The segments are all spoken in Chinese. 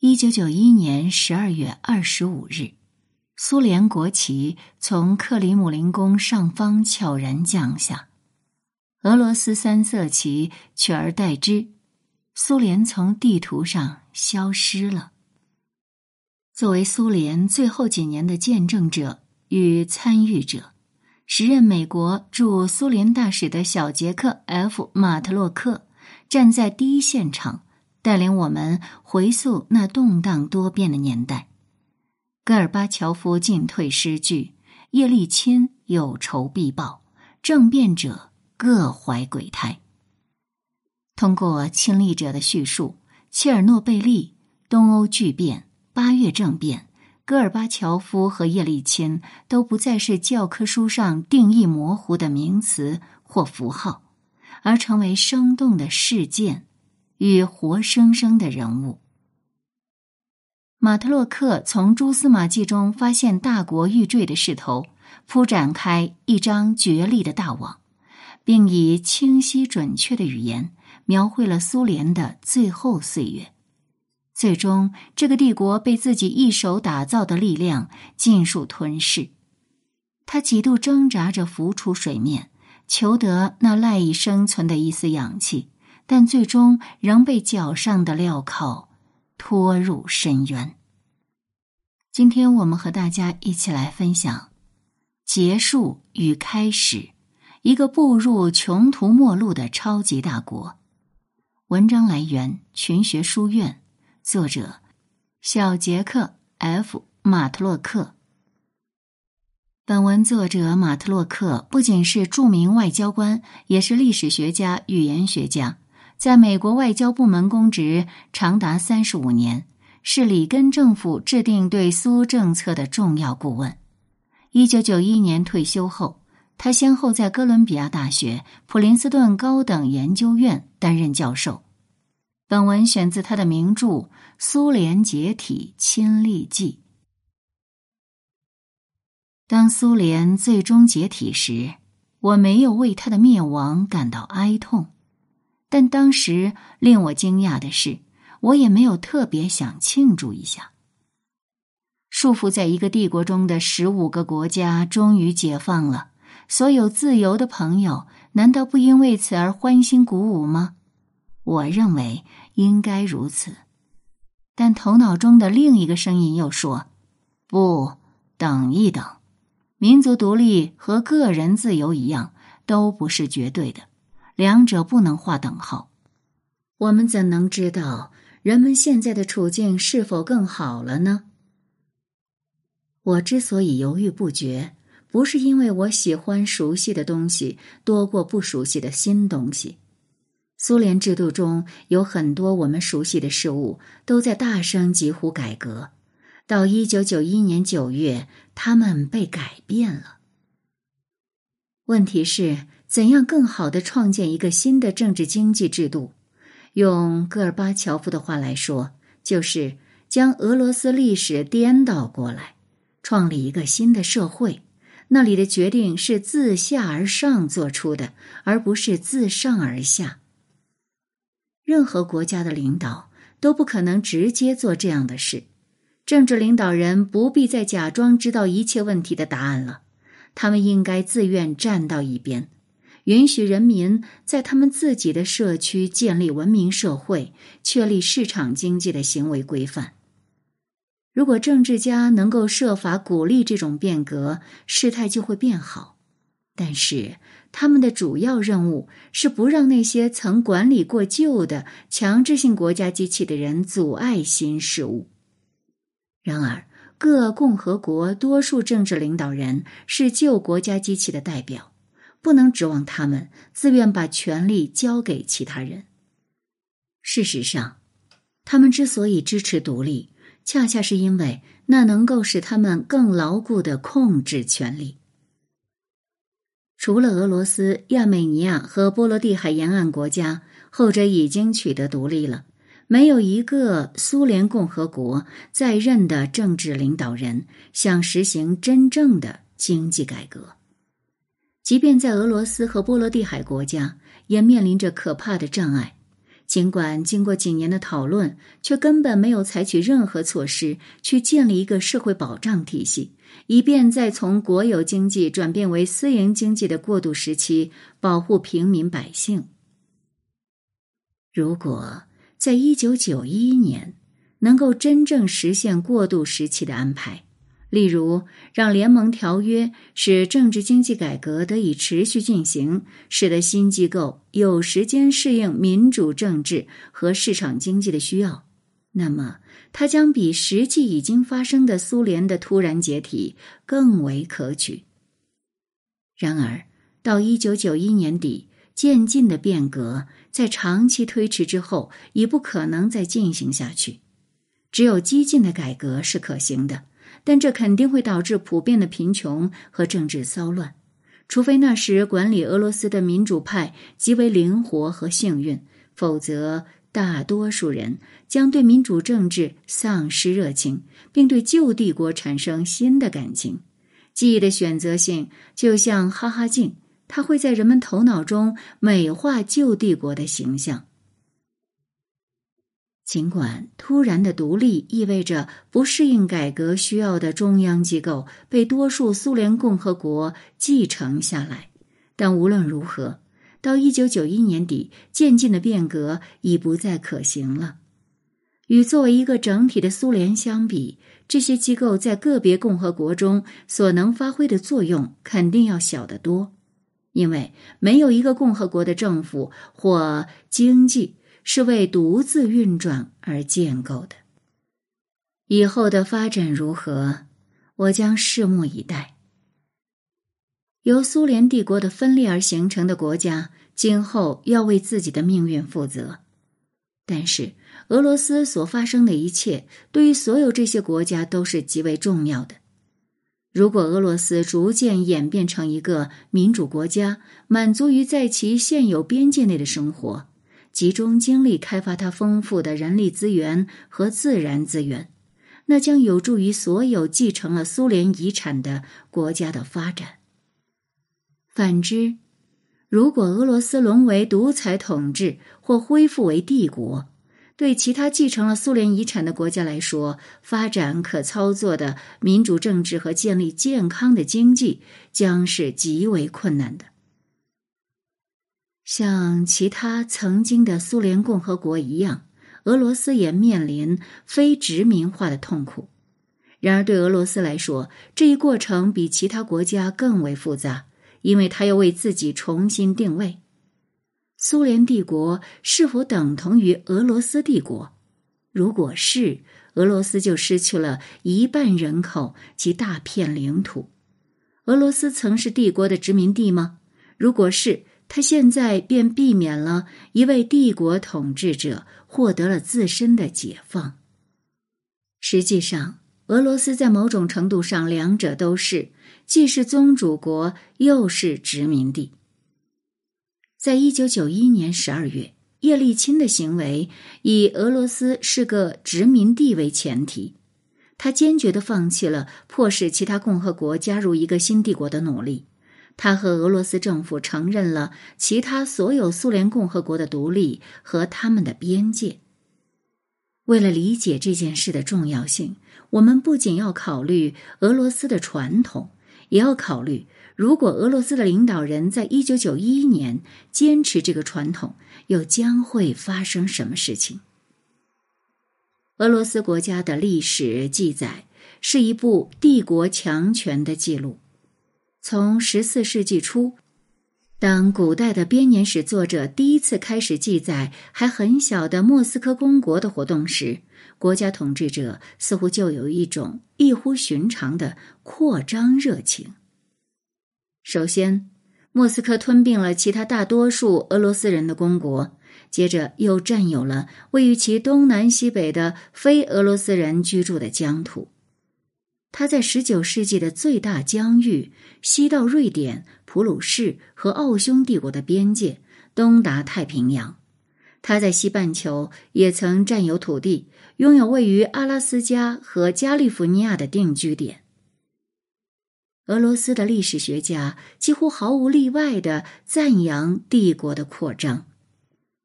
一九九一年十二月二十五日，苏联国旗从克里姆林宫上方悄然降下，俄罗斯三色旗取而代之，苏联从地图上消失了。作为苏联最后几年的见证者与参与者，时任美国驻苏联大使的小杰克 ·F· 马特洛克站在第一现场。带领我们回溯那动荡多变的年代，戈尔巴乔夫进退失据，叶利钦有仇必报，政变者各怀鬼胎。通过亲历者的叙述，切尔诺贝利、东欧巨变、八月政变，戈尔巴乔夫和叶利钦都不再是教科书上定义模糊的名词或符号，而成为生动的事件。与活生生的人物，马特洛克从蛛丝马迹中发现大国欲坠的势头，铺展开一张绝丽的大网，并以清晰准确的语言描绘了苏联的最后岁月。最终，这个帝国被自己一手打造的力量尽数吞噬。他几度挣扎着浮出水面，求得那赖以生存的一丝氧气。但最终仍被脚上的镣铐拖入深渊。今天我们和大家一起来分享结束与开始，一个步入穷途末路的超级大国。文章来源群学书院，作者小杰克 ·F· 马特洛克。本文作者马特洛克不仅是著名外交官，也是历史学家、语言学家。在美国外交部门公职长达三十五年，是里根政府制定对苏政策的重要顾问。一九九一年退休后，他先后在哥伦比亚大学、普林斯顿高等研究院担任教授。本文选自他的名著《苏联解体亲历记》。当苏联最终解体时，我没有为他的灭亡感到哀痛。但当时令我惊讶的是，我也没有特别想庆祝一下。束缚在一个帝国中的十五个国家终于解放了，所有自由的朋友难道不因为此而欢欣鼓舞吗？我认为应该如此，但头脑中的另一个声音又说：“不，等一等，民族独立和个人自由一样，都不是绝对的。”两者不能划等号。我们怎能知道人们现在的处境是否更好了呢？我之所以犹豫不决，不是因为我喜欢熟悉的东西多过不熟悉的新东西。苏联制度中有很多我们熟悉的事物都在大声疾呼改革，到一九九一年九月，他们被改变了。问题是。怎样更好的创建一个新的政治经济制度？用戈尔巴乔夫的话来说，就是将俄罗斯历史颠倒过来，创立一个新的社会。那里的决定是自下而上做出的，而不是自上而下。任何国家的领导都不可能直接做这样的事。政治领导人不必再假装知道一切问题的答案了，他们应该自愿站到一边。允许人民在他们自己的社区建立文明社会，确立市场经济的行为规范。如果政治家能够设法鼓励这种变革，事态就会变好。但是，他们的主要任务是不让那些曾管理过旧的强制性国家机器的人阻碍新事物。然而，各共和国多数政治领导人是旧国家机器的代表。不能指望他们自愿把权力交给其他人。事实上，他们之所以支持独立，恰恰是因为那能够使他们更牢固的控制权力。除了俄罗斯、亚美尼亚和波罗的海沿岸国家，后者已经取得独立了，没有一个苏联共和国在任的政治领导人想实行真正的经济改革。即便在俄罗斯和波罗的海国家，也面临着可怕的障碍。尽管经过几年的讨论，却根本没有采取任何措施去建立一个社会保障体系，以便在从国有经济转变为私营经济的过渡时期保护平民百姓。如果在一九九一年能够真正实现过渡时期的安排，例如，让联盟条约使政治经济改革得以持续进行，使得新机构有时间适应民主政治和市场经济的需要，那么它将比实际已经发生的苏联的突然解体更为可取。然而，到一九九一年底，渐进的变革在长期推迟之后已不可能再进行下去，只有激进的改革是可行的。但这肯定会导致普遍的贫穷和政治骚乱，除非那时管理俄罗斯的民主派极为灵活和幸运，否则大多数人将对民主政治丧失热情，并对旧帝国产生新的感情。记忆的选择性就像哈哈镜，它会在人们头脑中美化旧帝国的形象。尽管突然的独立意味着不适应改革需要的中央机构被多数苏联共和国继承下来，但无论如何，到一九九一年底，渐进的变革已不再可行了。与作为一个整体的苏联相比，这些机构在个别共和国中所能发挥的作用肯定要小得多，因为没有一个共和国的政府或经济。是为独自运转而建构的。以后的发展如何，我将拭目以待。由苏联帝国的分裂而形成的国家，今后要为自己的命运负责。但是，俄罗斯所发生的一切，对于所有这些国家都是极为重要的。如果俄罗斯逐渐演变成一个民主国家，满足于在其现有边界内的生活。集中精力开发它丰富的人力资源和自然资源，那将有助于所有继承了苏联遗产的国家的发展。反之，如果俄罗斯沦为独裁统治或恢复为帝国，对其他继承了苏联遗产的国家来说，发展可操作的民主政治和建立健康的经济将是极为困难的。像其他曾经的苏联共和国一样，俄罗斯也面临非殖民化的痛苦。然而，对俄罗斯来说，这一过程比其他国家更为复杂，因为它要为自己重新定位：苏联帝国是否等同于俄罗斯帝国？如果是，俄罗斯就失去了一半人口及大片领土。俄罗斯曾是帝国的殖民地吗？如果是。他现在便避免了一位帝国统治者，获得了自身的解放。实际上，俄罗斯在某种程度上两者都是，既是宗主国，又是殖民地。在一九九一年十二月，叶利钦的行为以俄罗斯是个殖民地为前提，他坚决的放弃了迫使其他共和国加入一个新帝国的努力。他和俄罗斯政府承认了其他所有苏联共和国的独立和他们的边界。为了理解这件事的重要性，我们不仅要考虑俄罗斯的传统，也要考虑如果俄罗斯的领导人在一九九一年坚持这个传统，又将会发生什么事情。俄罗斯国家的历史记载是一部帝国强权的记录。从十四世纪初，当古代的编年史作者第一次开始记载还很小的莫斯科公国的活动时，国家统治者似乎就有一种异乎寻常的扩张热情。首先，莫斯科吞并了其他大多数俄罗斯人的公国，接着又占有了位于其东南西北的非俄罗斯人居住的疆土。他在十九世纪的最大疆域，西到瑞典、普鲁士和奥匈帝国的边界，东达太平洋。他在西半球也曾占有土地，拥有位于阿拉斯加和加利福尼亚的定居点。俄罗斯的历史学家几乎毫无例外的赞扬帝国的扩张，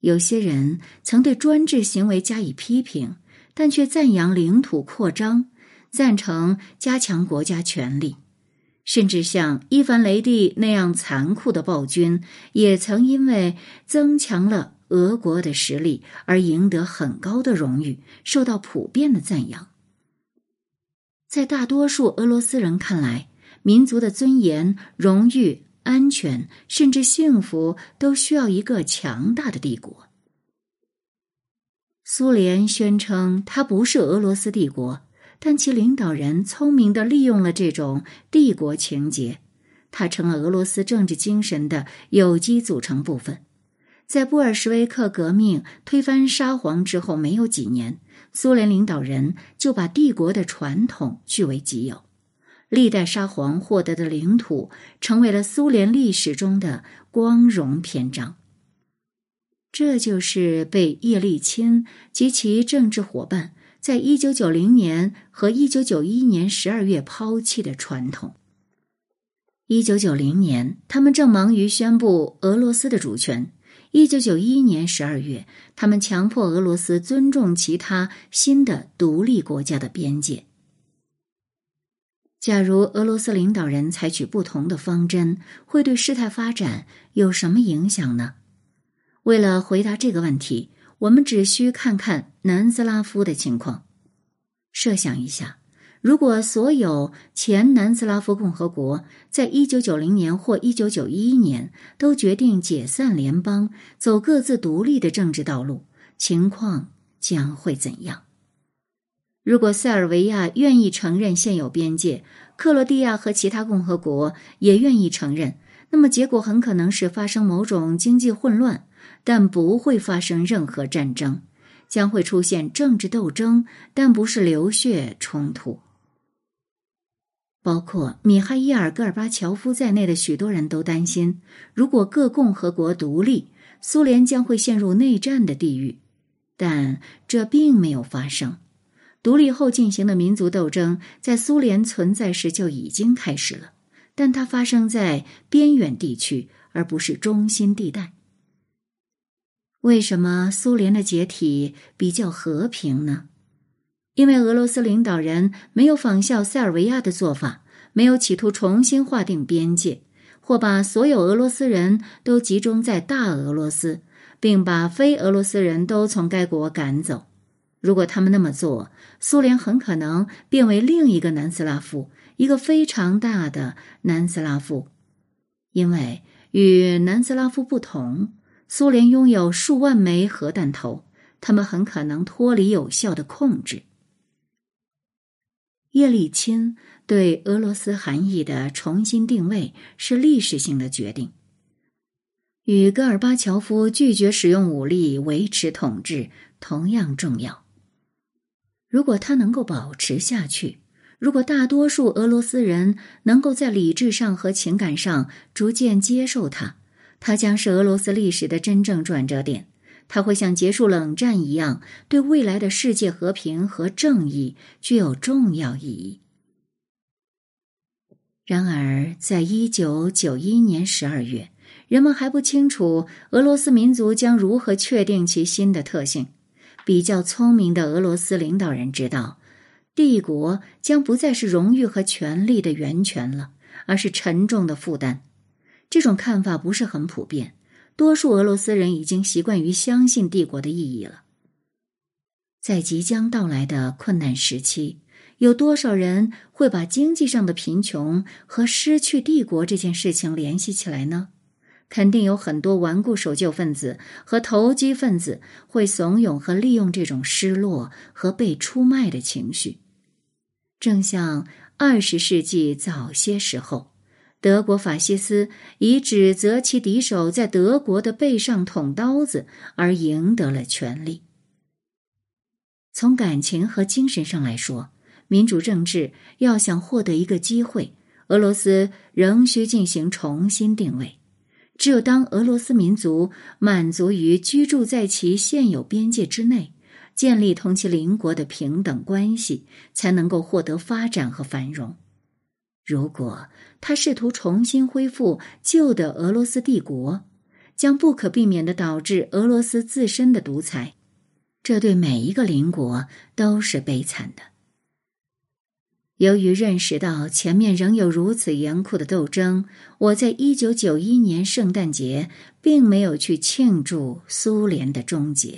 有些人曾对专制行为加以批评，但却赞扬领土扩张，赞成加强国家权力。甚至像伊凡雷帝那样残酷的暴君，也曾因为增强了俄国的实力而赢得很高的荣誉，受到普遍的赞扬。在大多数俄罗斯人看来，民族的尊严、荣誉、安全，甚至幸福，都需要一个强大的帝国。苏联宣称，它不是俄罗斯帝国。但其领导人聪明的利用了这种帝国情节，它成了俄罗斯政治精神的有机组成部分。在布尔什维克革命推翻沙皇之后没有几年，苏联领导人就把帝国的传统据为己有，历代沙皇获得的领土成为了苏联历史中的光荣篇章。这就是被叶利钦及其政治伙伴。在一九九零年和一九九一年十二月抛弃的传统。一九九零年，他们正忙于宣布俄罗斯的主权；一九九一年十二月，他们强迫俄罗斯尊重其他新的独立国家的边界。假如俄罗斯领导人采取不同的方针，会对事态发展有什么影响呢？为了回答这个问题。我们只需看看南斯拉夫的情况。设想一下，如果所有前南斯拉夫共和国在一九九零年或一九九一年都决定解散联邦，走各自独立的政治道路，情况将会怎样？如果塞尔维亚愿意承认现有边界，克罗地亚和其他共和国也愿意承认，那么结果很可能是发生某种经济混乱。但不会发生任何战争，将会出现政治斗争，但不是流血冲突。包括米哈伊尔·戈尔巴乔夫在内的许多人都担心，如果各共和国独立，苏联将会陷入内战的地狱。但这并没有发生。独立后进行的民族斗争，在苏联存在时就已经开始了，但它发生在边远地区，而不是中心地带。为什么苏联的解体比较和平呢？因为俄罗斯领导人没有仿效塞尔维亚的做法，没有企图重新划定边界，或把所有俄罗斯人都集中在大俄罗斯，并把非俄罗斯人都从该国赶走。如果他们那么做，苏联很可能变为另一个南斯拉夫，一个非常大的南斯拉夫，因为与南斯拉夫不同。苏联拥有数万枚核弹头，他们很可能脱离有效的控制。叶利钦对俄罗斯含义的重新定位是历史性的决定，与戈尔巴乔夫拒绝使用武力维持统治同样重要。如果他能够保持下去，如果大多数俄罗斯人能够在理智上和情感上逐渐接受他。它将是俄罗斯历史的真正转折点，它会像结束冷战一样，对未来的世界和平和正义具有重要意义。然而，在一九九一年十二月，人们还不清楚俄罗斯民族将如何确定其新的特性。比较聪明的俄罗斯领导人知道，帝国将不再是荣誉和权力的源泉了，而是沉重的负担。这种看法不是很普遍，多数俄罗斯人已经习惯于相信帝国的意义了。在即将到来的困难时期，有多少人会把经济上的贫穷和失去帝国这件事情联系起来呢？肯定有很多顽固守旧分子和投机分子会怂恿和利用这种失落和被出卖的情绪，正像二十世纪早些时候。德国法西斯以指责其敌手在德国的背上捅刀子而赢得了权力。从感情和精神上来说，民主政治要想获得一个机会，俄罗斯仍需进行重新定位。只有当俄罗斯民族满足于居住在其现有边界之内，建立同其邻国的平等关系，才能够获得发展和繁荣。如果他试图重新恢复旧的俄罗斯帝国，将不可避免的导致俄罗斯自身的独裁，这对每一个邻国都是悲惨的。由于认识到前面仍有如此严酷的斗争，我在一九九一年圣诞节并没有去庆祝苏联的终结。《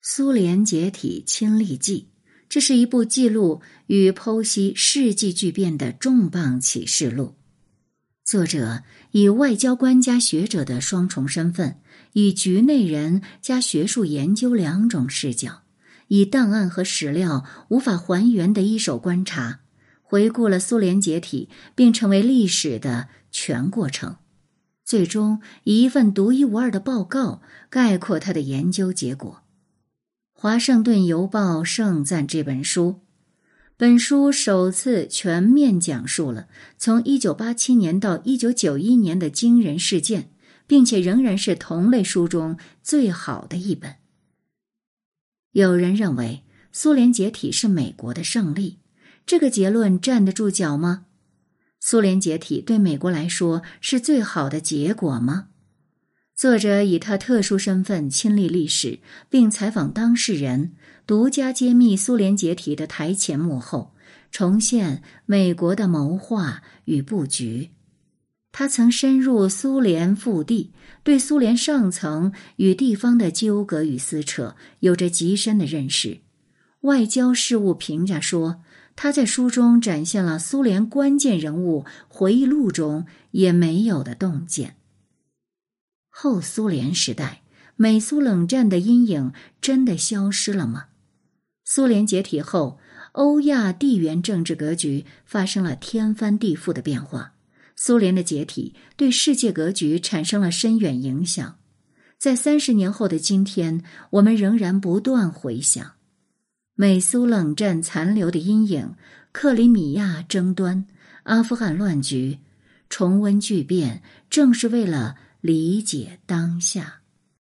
苏联解体亲历记》，这是一部记录与剖析世纪巨变的重磅启示录。作者以外交官加学者的双重身份，以局内人加学术研究两种视角，以档案和史料无法还原的一手观察，回顾了苏联解体并成为历史的全过程，最终以一份独一无二的报告概括他的研究结果。《华盛顿邮报》盛赞这本书。本书首次全面讲述了从一九八七年到一九九一年的惊人事件，并且仍然是同类书中最好的一本。有人认为苏联解体是美国的胜利，这个结论站得住脚吗？苏联解体对美国来说是最好的结果吗？作者以他特殊身份亲历历史，并采访当事人，独家揭秘苏联解体的台前幕后，重现美国的谋划与布局。他曾深入苏联腹地，对苏联上层与地方的纠葛与撕扯有着极深的认识。外交事务评价说，他在书中展现了苏联关键人物回忆录中也没有的洞见。后苏联时代，美苏冷战的阴影真的消失了吗？苏联解体后，欧亚地缘政治格局发生了天翻地覆的变化。苏联的解体对世界格局产生了深远影响。在三十年后的今天，我们仍然不断回想美苏冷战残留的阴影、克里米亚争端、阿富汗乱局，重温巨变，正是为了。理解当下。